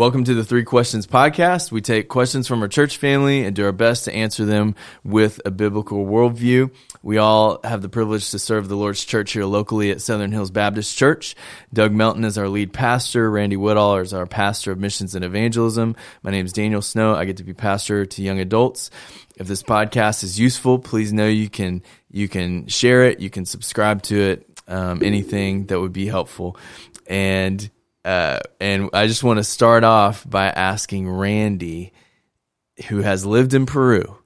Welcome to the Three Questions Podcast. We take questions from our church family and do our best to answer them with a biblical worldview. We all have the privilege to serve the Lord's church here locally at Southern Hills Baptist Church. Doug Melton is our lead pastor. Randy Woodall is our pastor of missions and evangelism. My name is Daniel Snow. I get to be pastor to young adults. If this podcast is useful, please know you can you can share it, you can subscribe to it, um, anything that would be helpful. And uh, and I just want to start off by asking Randy, who has lived in Peru,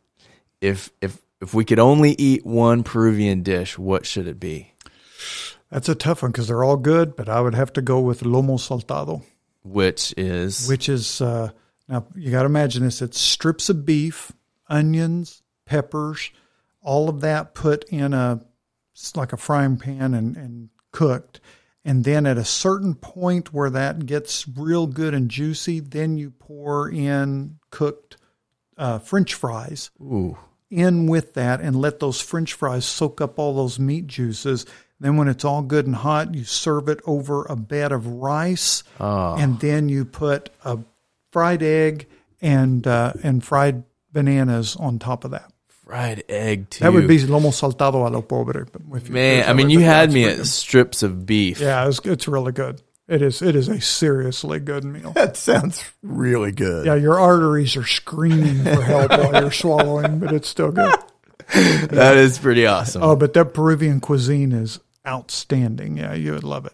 if if if we could only eat one Peruvian dish, what should it be? That's a tough one because they're all good, but I would have to go with lomo saltado, which is which is uh, now you got to imagine this: it's strips of beef, onions, peppers, all of that put in a like a frying pan and, and cooked and then at a certain point where that gets real good and juicy, then you pour in cooked uh, French fries Ooh. in with that and let those French fries soak up all those meat juices. Then, when it's all good and hot, you serve it over a bed of rice, oh. and then you put a fried egg and uh, and fried bananas on top of that fried egg too. That would be lomo saltado a lo pobre. Man, I mean, you had me at strips of beef. Yeah, it's, it's really good. It is. It is a seriously good meal. That sounds really good. Yeah, your arteries are screaming for help while you're swallowing, but it's still good. That is pretty awesome. Oh, but that Peruvian cuisine is outstanding. Yeah, you would love it.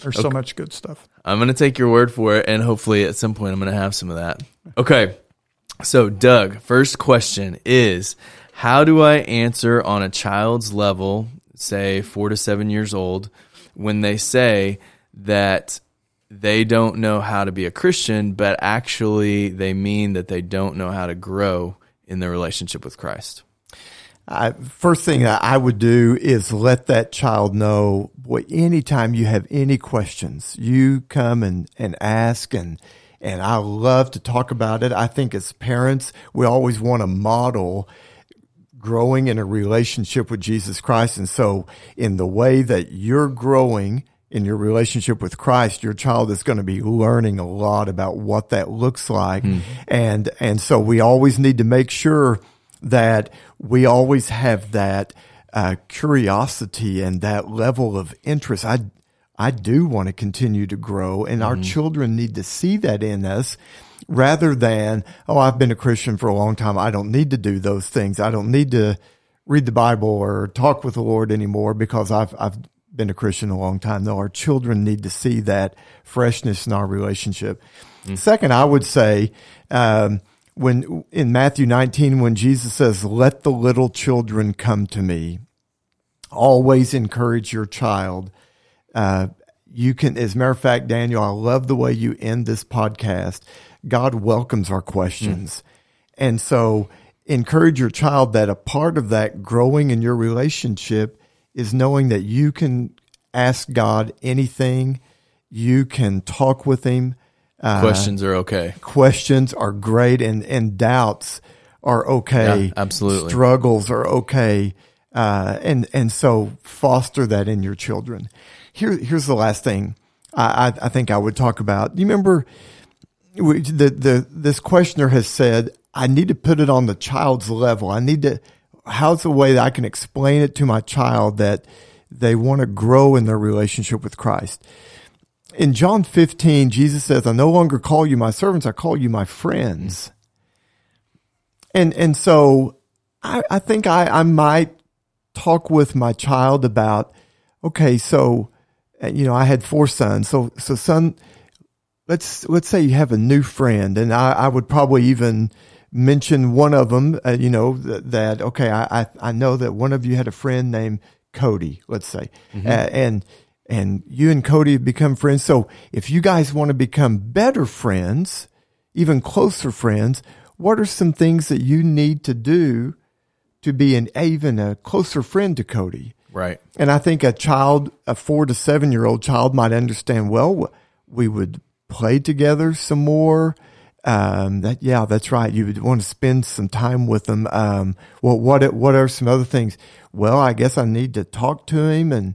There's okay. so much good stuff. I'm going to take your word for it, and hopefully at some point I'm going to have some of that. Okay. So, Doug, first question is how do I answer on a child's level, say four to seven years old, when they say that they don't know how to be a Christian, but actually they mean that they don't know how to grow in their relationship with Christ? I, first thing that I would do is let that child know, boy, anytime you have any questions, you come and, and ask and, and I love to talk about it. I think as parents, we always want to model growing in a relationship with Jesus Christ. And so in the way that you're growing in your relationship with Christ, your child is going to be learning a lot about what that looks like. Mm. And, and so we always need to make sure that we always have that uh, curiosity and that level of interest. I, I do want to continue to grow and mm-hmm. our children need to see that in us rather than, oh, I've been a Christian for a long time. I don't need to do those things. I don't need to read the Bible or talk with the Lord anymore because I've, I've been a Christian a long time. No, our children need to see that freshness in our relationship. Mm. Second, I would say, um, when in Matthew 19, when Jesus says, let the little children come to me, always encourage your child. Uh, you can, as a matter of fact, Daniel, I love the way you end this podcast God welcomes our questions. Mm. And so encourage your child that a part of that growing in your relationship is knowing that you can ask God anything, you can talk with Him. Uh, questions are okay. Questions are great, and, and doubts are okay. Yeah, absolutely. Struggles are okay. Uh, and, and so foster that in your children. Here, here's the last thing I, I, I think I would talk about. You remember the, the, this questioner has said, I need to put it on the child's level. I need to, how's the way that I can explain it to my child that they want to grow in their relationship with Christ? In John 15, Jesus says, I no longer call you my servants, I call you my friends. And, and so I, I think I, I might talk with my child about, okay, so, you know, I had four sons. So, so son, let's let's say you have a new friend, and I, I would probably even mention one of them. Uh, you know that, that okay, I, I, I know that one of you had a friend named Cody. Let's say, mm-hmm. uh, and and you and Cody have become friends. So if you guys want to become better friends, even closer friends, what are some things that you need to do to be an even a closer friend to Cody? Right. And I think a child, a four to seven year old child might understand, well, we would play together some more. Um, that yeah, that's right. You would want to spend some time with them. Um, well, what what are some other things? Well, I guess I need to talk to him and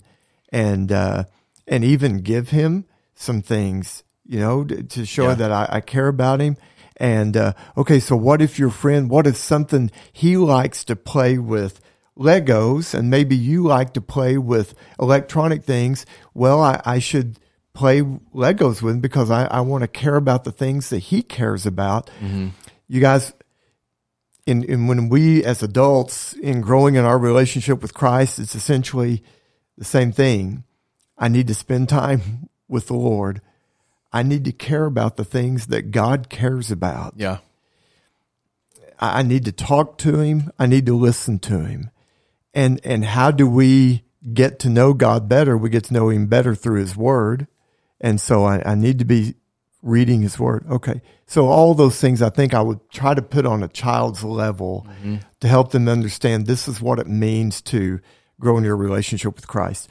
and uh, and even give him some things. you know, to, to show Yeah. that I, I care about him. And uh, okay, so what if your friend? What if something he likes to play with? Legos, and maybe you like to play with electronic things. Well, I, I should play Legos with him because I, I want to care about the things that he cares about. Mm-hmm. You guys, in, in when we as adults in growing in our relationship with Christ, it's essentially the same thing. I need to spend time with the Lord. I need to care about the things that God cares about. Yeah. I I need to talk to him. I need to listen to him. And and how do we get to know God better? We get to know him better through his word. And so I, I need to be reading his word. Okay. So all those things I think I would try to put on a child's level mm-hmm. to help them understand this is what it means to grow in your relationship with Christ.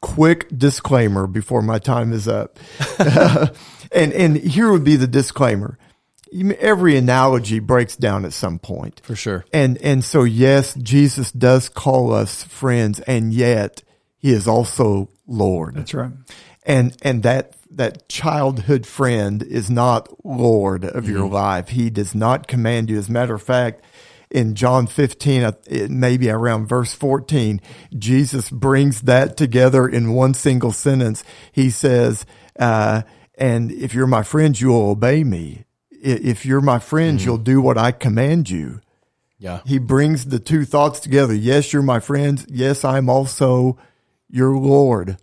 Quick disclaimer before my time is up. and and here would be the disclaimer. Every analogy breaks down at some point. For sure. And and so yes, Jesus does call us friends, and yet he is also Lord. That's right. And and that that childhood friend is not Lord of your life. He does not command you. As a matter of fact, in John 15, uh, it maybe around verse 14, Jesus brings that together in one single sentence. He says, uh, and if you're my friends, you'll obey me. If you're my friends, you'll do what I command you Yeah. he brings the two thoughts together. Yes, you're my friend. Yes, I'm also your Lord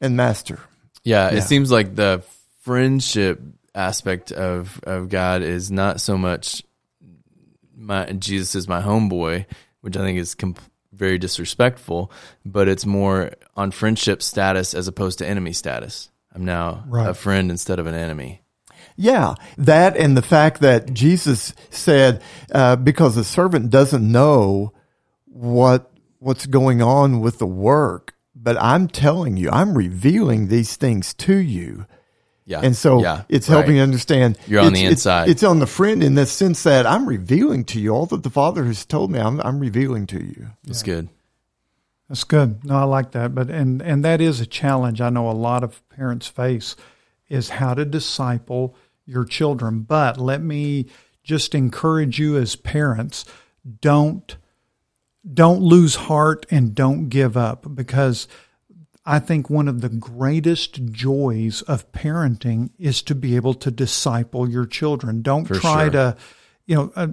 and Master. Yeah, Yeah. it seems like the friendship aspect of of God is not so much my Jesus is my homeboy, which I think is com- very disrespectful, but it's more on friendship status as opposed to enemy status. I'm now Right. a friend instead of an enemy. Yeah, that and the fact that Jesus said, uh, because the servant doesn't know what what's going on with the work, but I'm telling you, I'm revealing these things to you. Yeah, And so yeah, it's right. helping you understand. You're on it's- the inside. It's, on the friend in the sense that I'm revealing to you all that the Father has told me. I'm, I'm revealing to you. It's good. That's good. No, I like that. But and and that is a challenge I know a lot of parents face is how to disciple your children. But let me just encourage you as parents, don't don't lose heart and don't give up because I think one of the greatest joys of parenting is to be able to disciple your children. Don't For try sure. to, you know, uh,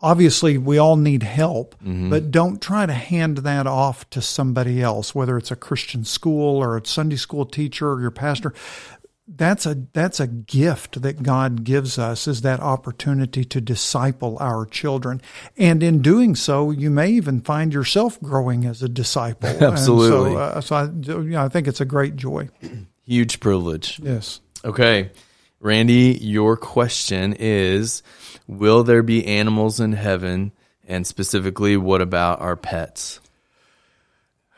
obviously we all need help, Mm-hmm. but don't try to hand that off to somebody else, whether it's a Christian school or a Sunday school teacher or your pastor. That's a that's a gift that God gives us is that opportunity to disciple our children. And in doing so, you may even find yourself growing as a disciple. And Absolutely. so, uh, so I, you know, I think it's a great joy. Huge privilege. Yes. Okay. Randy, your question is Will there be animals in heaven? And specifically, what about our pets?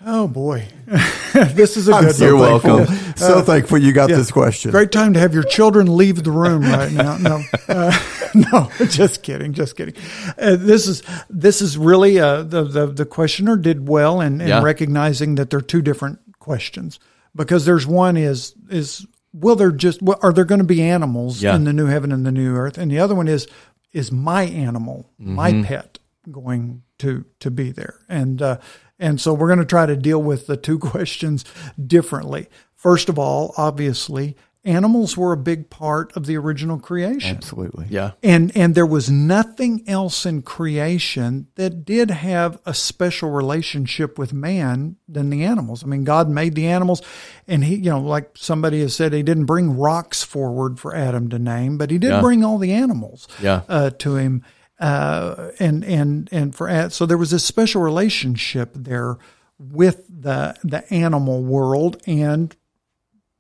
Oh boy, this is a I'm good. so You're thankful. welcome. So thankful you got yeah. this question. Great time to have your children leave the room right now. No, uh, no, just kidding, just kidding. Uh, this is this is really uh, the, the the questioner did well in, in Yeah. recognizing that they're two different questions because there's one is is will there just well, are there going to be animals Yeah. in the new heaven and the new earth, and the other one is is my animal, my pet going to to be there, and uh, and so we're going to try to deal with the two questions differently. First of all, obviously, animals were a big part of the original creation. Absolutely. Yeah. And and there was nothing else in creation that did have a special relationship with man than the animals. I mean, God made the animals and he, you know, like somebody has said, he didn't bring rocks forward for Adam to name, but he did Yeah. bring all the animals Yeah. uh, to him. Uh, and and and for so there was a special relationship there with the the animal world and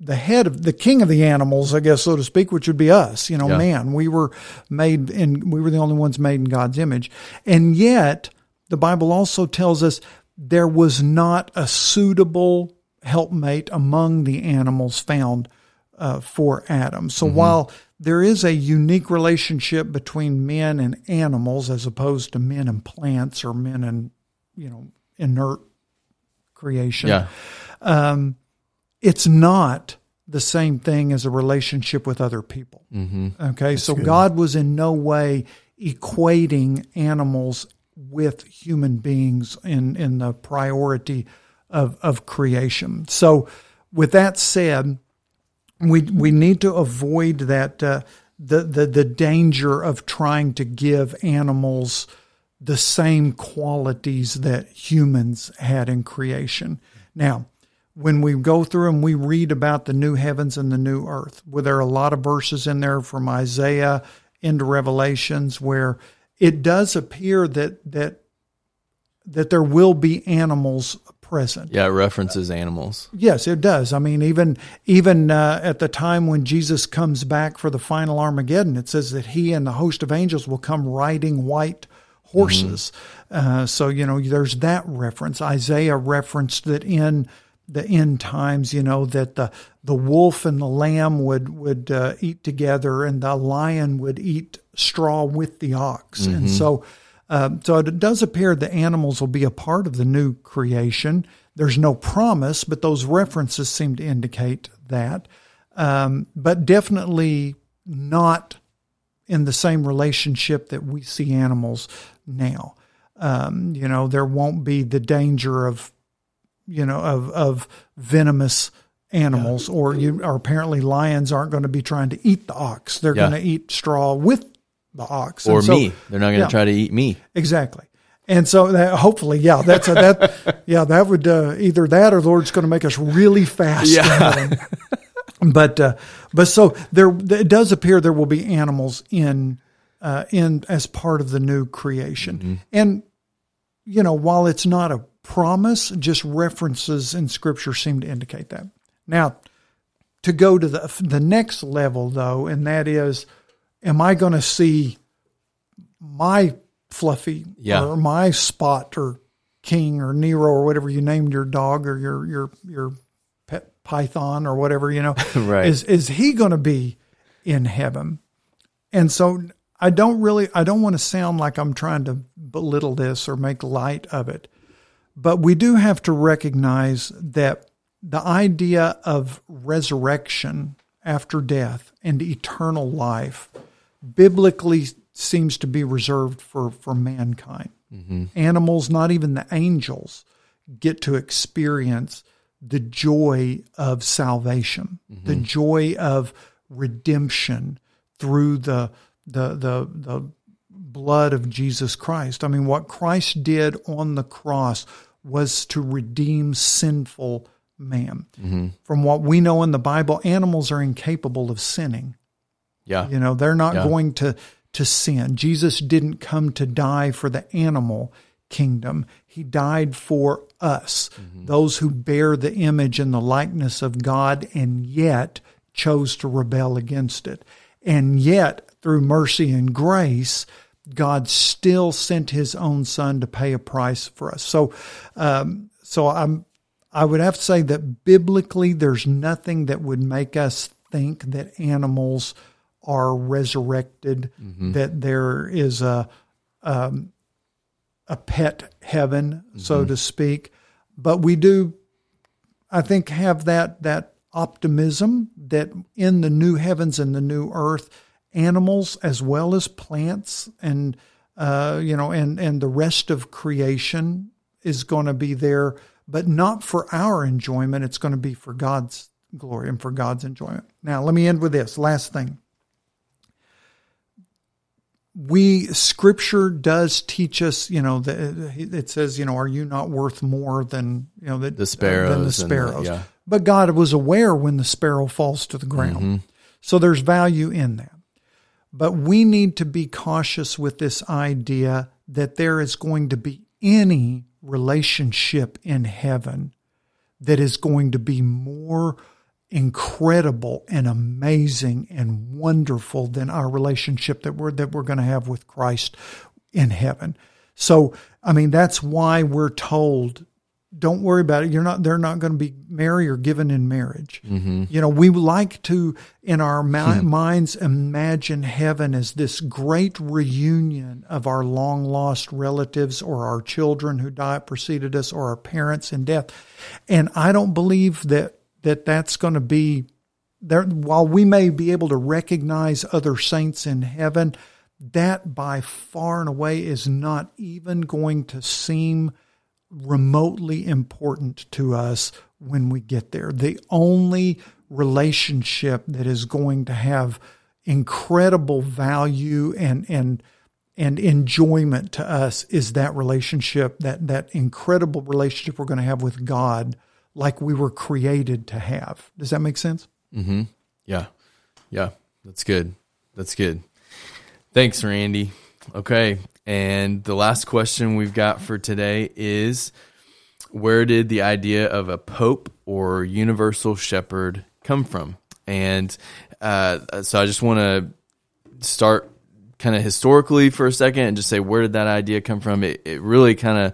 the head of the king of the animals, I guess, so to speak, which would be us, you know, Yeah. man. We were made and we were the only ones made in God's image. And yet, the Bible also tells us there was not a suitable helpmate among the animals found uh, for Adam. So while there is a unique relationship between men and animals as opposed to men and plants or men and, you know, inert creation Yeah. it's not the same thing as a relationship with other people. Mm-hmm. Okay, so good. God was in no way equating animals with human beings in in the priority of of creation. So, with that said, we we need to avoid that uh, the the the danger of trying to give animals the same qualities that humans had in creation. Now, when we go through and we read about the new heavens and the new earth, where there are a lot of verses in there from Isaiah into Revelations where it does appear that that that there will be animals present. Yeah, it references animals. Yes, it does. I mean, even even uh, at the time when Jesus comes back for the final Armageddon, it says that he and the host of angels will come riding white horses. Mm-hmm. Uh, so you know, there's that reference. Isaiah referenced that in the end times, you know, that the the wolf and the lamb would would uh, eat together, and the lion would eat straw with the ox, mm-hmm. and so um, so it does appear the animals will be a part of the new creation. There's no promise, but those references seem to indicate that. Um, but definitely not in the same relationship that we see animals now. Um, you know, there won't be the danger of, you know, of of venomous animals, yeah. or you or apparently lions aren't going to be trying to eat the ox. They're yeah. going to eat straw with the ox or so, me. They're not going to yeah, try to eat me. Exactly. And so that, hopefully, yeah, that's a, that, yeah, that would uh, either that or the Lord's going to make us really fast. Yeah. but uh, but so there, it does appear there will be animals in uh, in as part of the new creation, mm-hmm. and you know while it's not a promise, just references in Scripture seem to indicate that. Now, to go to the the next level though, and that is am I going to see my Fluffy yeah. or my Spot or King or Nero or whatever you named your dog or your your your pet python or whatever you know right. is is he going to be in heaven? And so I don't really I don't want to sound like I'm trying to belittle this or make light of it. But we do have to recognize that the idea of resurrection after death and eternal life biblically seems to be reserved for, for mankind. Mm-hmm. Animals, not even the angels, get to experience the joy of salvation, mm-hmm. the joy of redemption through the, the, the, the blood of Jesus Christ. I mean, what Christ did on the cross was to redeem sinful man. Mm-hmm. From what we know in the Bible, animals are incapable of sinning. Yeah. You know, they're not yeah. going to to sin. Jesus didn't come to die for the animal kingdom. He died for us, mm-hmm. those who bear the image and the likeness of God and yet chose to rebel against it. And yet, through mercy and grace, God still sent His own Son to pay a price for us. So, um, so I'm, I would have to say that biblically, there's nothing that would make us think that animals are resurrected, mm-hmm. that there is a um, a pet heaven, mm-hmm. so to speak. But we do, I think, have that that optimism that in the new heavens and the new earth, animals as well as plants and uh, you know and and the rest of creation is going to be there, but not for our enjoyment. It's going to be for God's glory and for God's enjoyment. Now, let me end with this last thing we scripture does teach us you know the, it says you know are you not worth more than you know the, the sparrows than the sparrows the, yeah. but god was aware when the sparrow falls to the ground mm-hmm. so there's value in that but we need to be cautious with this idea that there is going to be any relationship in heaven that is going to be more incredible and amazing and wonderful than our relationship that we're that we're going to have with Christ in heaven. So, I mean, that's why we're told don't worry about it. You're not, they're not going to be married or given in marriage. Mm-hmm. You know, we like to, in our ma- hmm. minds, imagine heaven as this great reunion of our long lost relatives or our children who died, preceded us, or our parents in death. And I don't believe that that that's going to be there, while we may be able to recognize other saints in heaven, that by far and away is not even going to seem remotely important to us when we get there. The only relationship that is going to have incredible value and and and enjoyment to us is that relationship that that incredible relationship we're going to have with God like we were created to have. Does that make sense? Mm-hmm. Yeah. Yeah. That's good. That's good. Thanks, Randy. Okay. And the last question we've got for today is where did the idea of a pope or universal shepherd come from? And uh, so I just want to start kind of historically for a second and just say where did that idea come from? It, it really kind of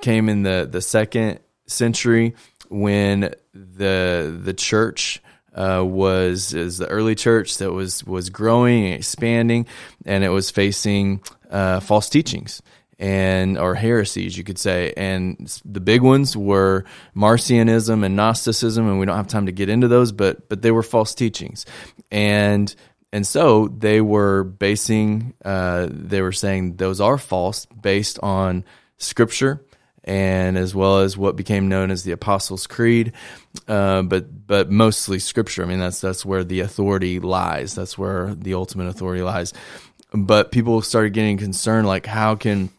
came in the, the second century when the the church uh, was is the early church that was was growing and expanding, and it was facing uh, false teachings and or heresies, you could say. And the big ones were Marcionism and Gnosticism, and we don't have time to get into those, but but they were false teachings, and and so they were basing, uh, they were saying those are false based on Scripture and as well as what became known as the Apostles' Creed, uh, but but mostly Scripture. I mean, that's that's where the authority lies. That's where the ultimate authority lies. But people started getting concerned, like how can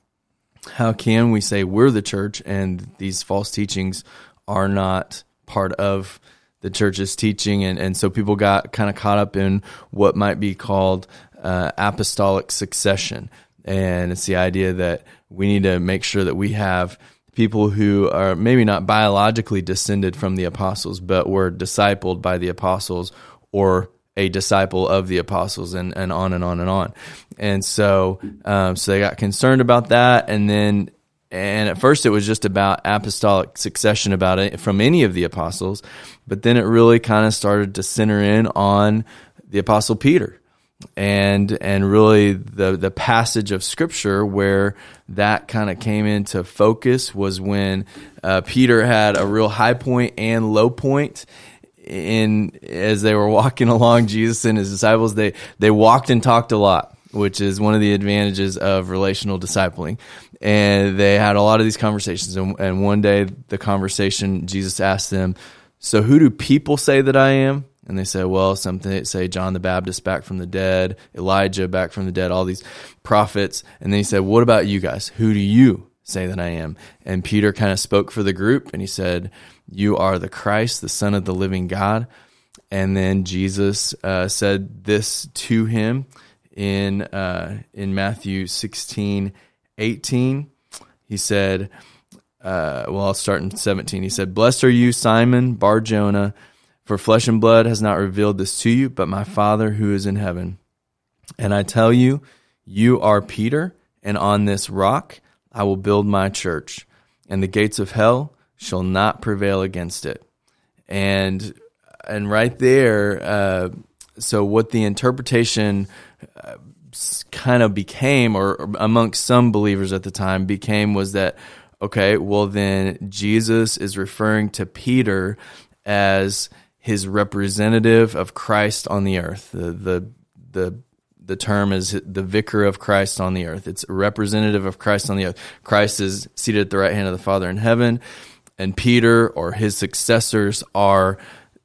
how can we say we're the church and these false teachings are not part of the church's teaching? And, and so people got kind of caught up in what might be called uh, apostolic succession. And it's the idea that we need to make sure that we have people who are maybe not biologically descended from the apostles, but were discipled by the apostles or a disciple of the apostles and, and on and on and on. And so, um, so they got concerned about that. And then, and at first it was just about apostolic succession about it from any of the apostles. But then it really kind of started to center in on the apostle Peter and and really the the passage of scripture where that kind of came into focus was when uh, Peter had a real high point and low point in as they were walking along Jesus and his disciples. They they walked and talked a lot which is one of the advantages of relational discipling. And they had a lot of these conversations and, and one day the conversation Jesus asked them so who do people say that I am and they say well something say John the Baptist back from the dead Elijah back from the dead all these prophets and then he said what about you guys who do you say that I am and Peter kind of spoke for the group and he said you are the Christ, the Son of the living God. And then Jesus uh, said this to him in, uh, in Matthew 16, 18. He said, uh, well, I'll start in 17. He said, Blessed are you, Simon Bar Jonah, for flesh and blood has not revealed this to you, but my Father who is in heaven. And I tell you, you are Peter, and on this rock I will build my church, and the gates of hell shall not prevail against it. And and right there, uh, so what the interpretation uh, kind of became, or, or amongst some believers at the time, became was that okay, well then Jesus is referring to Peter as his representative of Christ on the earth. The the the the term is the vicar of Christ on the earth. It's representative of Christ on the earth. Christ is seated at the right hand of the Father in heaven and Peter or his successors are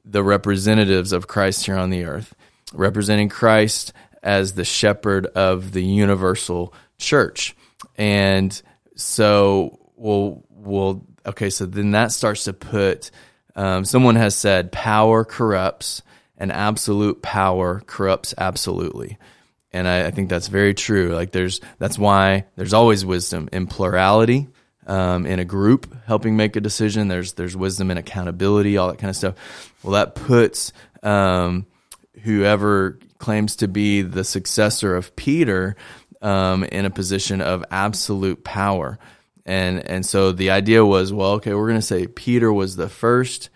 the representatives of Christ here on the earth, representing Christ as the shepherd of the universal church. And so we'll, we'll okay, so then that starts to put, um, someone has said, power corrupts and absolute power corrupts absolutely. And I, I think that's very true. Like there's, that's why there's always wisdom in plurality um, in a group helping make a decision. There's there's wisdom and accountability, all that kind of stuff. Well, that puts um, whoever claims to be the successor of Peter um, in a position of absolute power. And and so the idea was, well, okay, we're going to say Peter was the first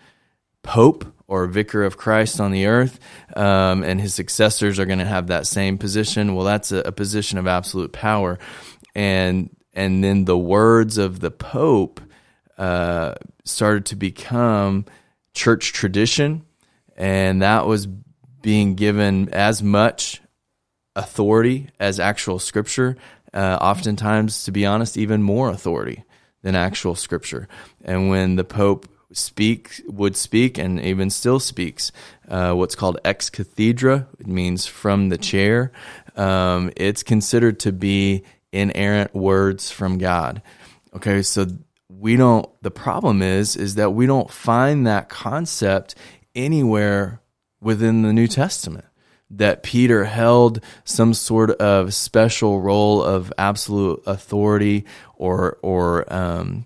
pope or vicar of Christ on the earth, um, and his successors are going to have that same position. Well, that's a, a position of absolute power, and and then the words of the Pope uh, started to become church tradition, and that was being given as much authority as actual scripture. Uh, oftentimes, to be honest, even more authority than actual scripture. And when the Pope speak would speak and even still speaks uh, what's called ex cathedra it means from the chair um, it's considered to be inerrant words from god okay so we don't the problem is is that we don't find that concept anywhere within the new testament that peter held some sort of special role of absolute authority or or um,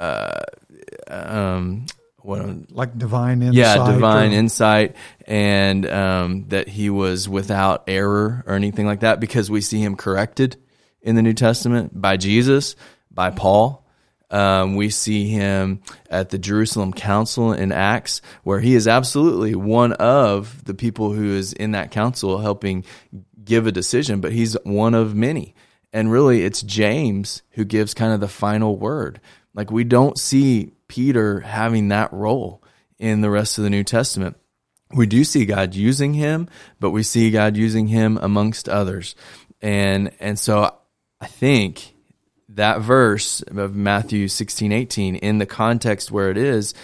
uh, um, what like divine insight. yeah, divine or- insight, and um, that he was without error or anything like that, because we see him corrected in the New Testament by Jesus, by Paul. Um, we see him at the Jerusalem Council in Acts, where he is absolutely one of the people who is in that council helping give a decision, but he's one of many. And really, it's James who gives kind of the final word. Like, we don't see Peter having that role in the rest of the New Testament. We do see God using him, but we see God using him amongst others. And and so I think that verse of Matthew 16, 18, in the context where it is,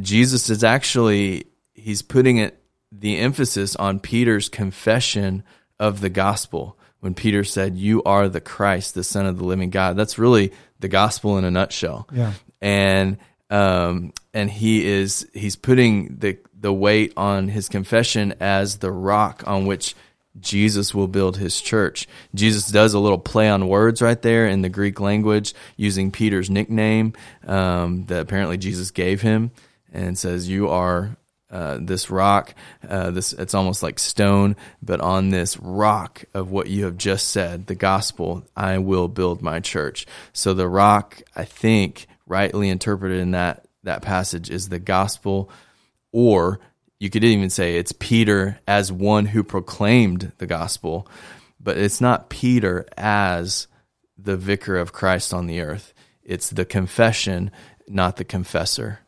Jesus is actually he's putting it the emphasis on Peter's confession of the gospel when Peter said, You are the Christ, the Son of the living God. That's really the gospel in a nutshell. Yeah. And um and he is he's putting the the weight on his confession as the rock on which Jesus will build his church. Jesus does a little play on words right there in the Greek language using Peter's nickname um, that apparently Jesus gave him and says, You are uh, this rock, uh, this it's almost like stone, but on this rock of what you have just said, the gospel, I will build my church. So the rock, I think, rightly interpreted in that that passage is the gospel, or you could even say it's Peter as one who proclaimed the gospel, but it's not Peter as the vicar of Christ on the earth. It's the confession, not the confessor.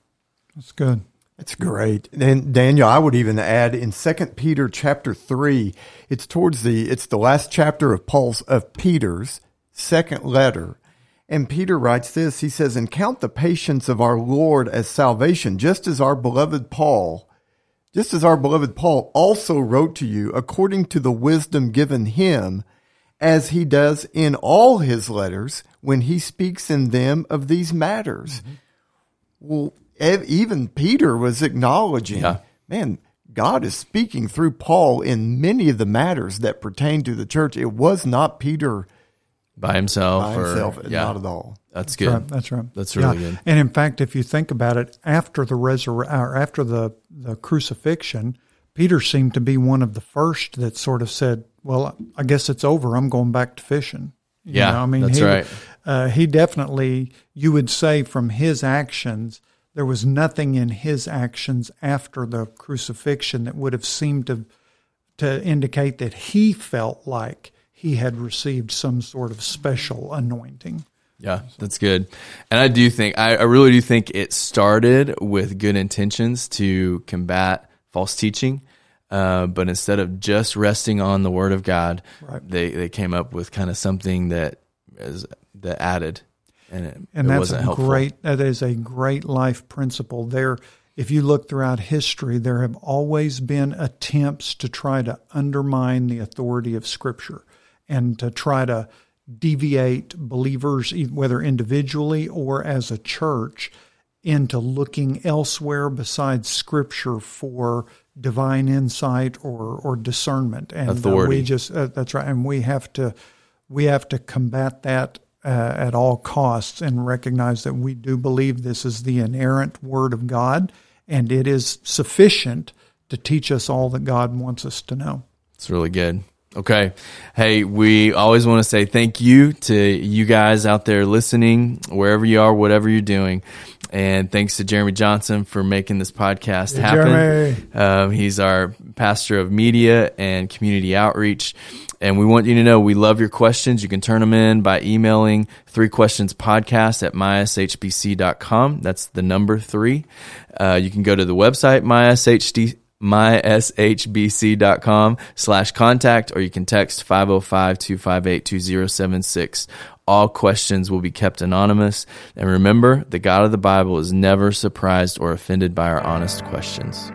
That's good. That's great. And Daniel, I would even add in Second Peter chapter three, it's towards the it's the last chapter of Paul's of Peter's second letter. And Peter writes this, he says, And count the patience of our Lord as salvation, just as our beloved Paul, just as our beloved Paul also wrote to you according to the wisdom given him, as he does in all his letters when he speaks in them of these matters. Mm-hmm. Well, ev- even Peter was acknowledging, Yeah. man, God is speaking through Paul in many of the matters that pertain to the church. It was not Peter By himself, by or himself, yeah, not at all. that's That's good. right. That's right. That's really Yeah. good. And in fact, if you think about it, after the resur- or after the the crucifixion, Peter seemed to be one of the first that sort of said, "Well, I guess it's over. I'm going back to fishing." You Yeah, know, I mean, that's he, right. Uh, he definitely, you would say, from his actions, there was nothing in his actions after the crucifixion that would have seemed to to indicate that he felt like he had received some sort of special anointing. Yeah, that's good. And I do think, I, I really do think it started with good intentions to combat false teaching. Uh, but instead of just resting on the word of God, Right. they, they came up with kind of something that is that added, and it, and it that's wasn't a helpful. great that is a great life principle there if you look throughout history there have always been attempts to try to undermine the authority of scripture and to try to deviate believers whether individually or as a church into looking elsewhere besides scripture for divine insight or or discernment and uh, Authority. we just uh, that's right and we have to we have to combat that uh, at all costs and recognize that we do believe this is the inerrant word of God and it is sufficient to teach us all that God wants us to know. It's really good. Okay. Hey, we always want to say thank you to you guys out there listening, wherever you are, whatever you're doing. And thanks to Jeremy Johnson for making this podcast Hey, happen. Um, he's our pastor of media and community outreach. And we want you to know we love your questions. You can turn them in by emailing three questions podcast at myshbc.com. That's the number three. Uh, you can go to the website, myshd, myshbc.com slash contact, or you can text 505-258-2076. All questions will be kept anonymous. And remember, the God of the Bible is never surprised or offended by our honest questions.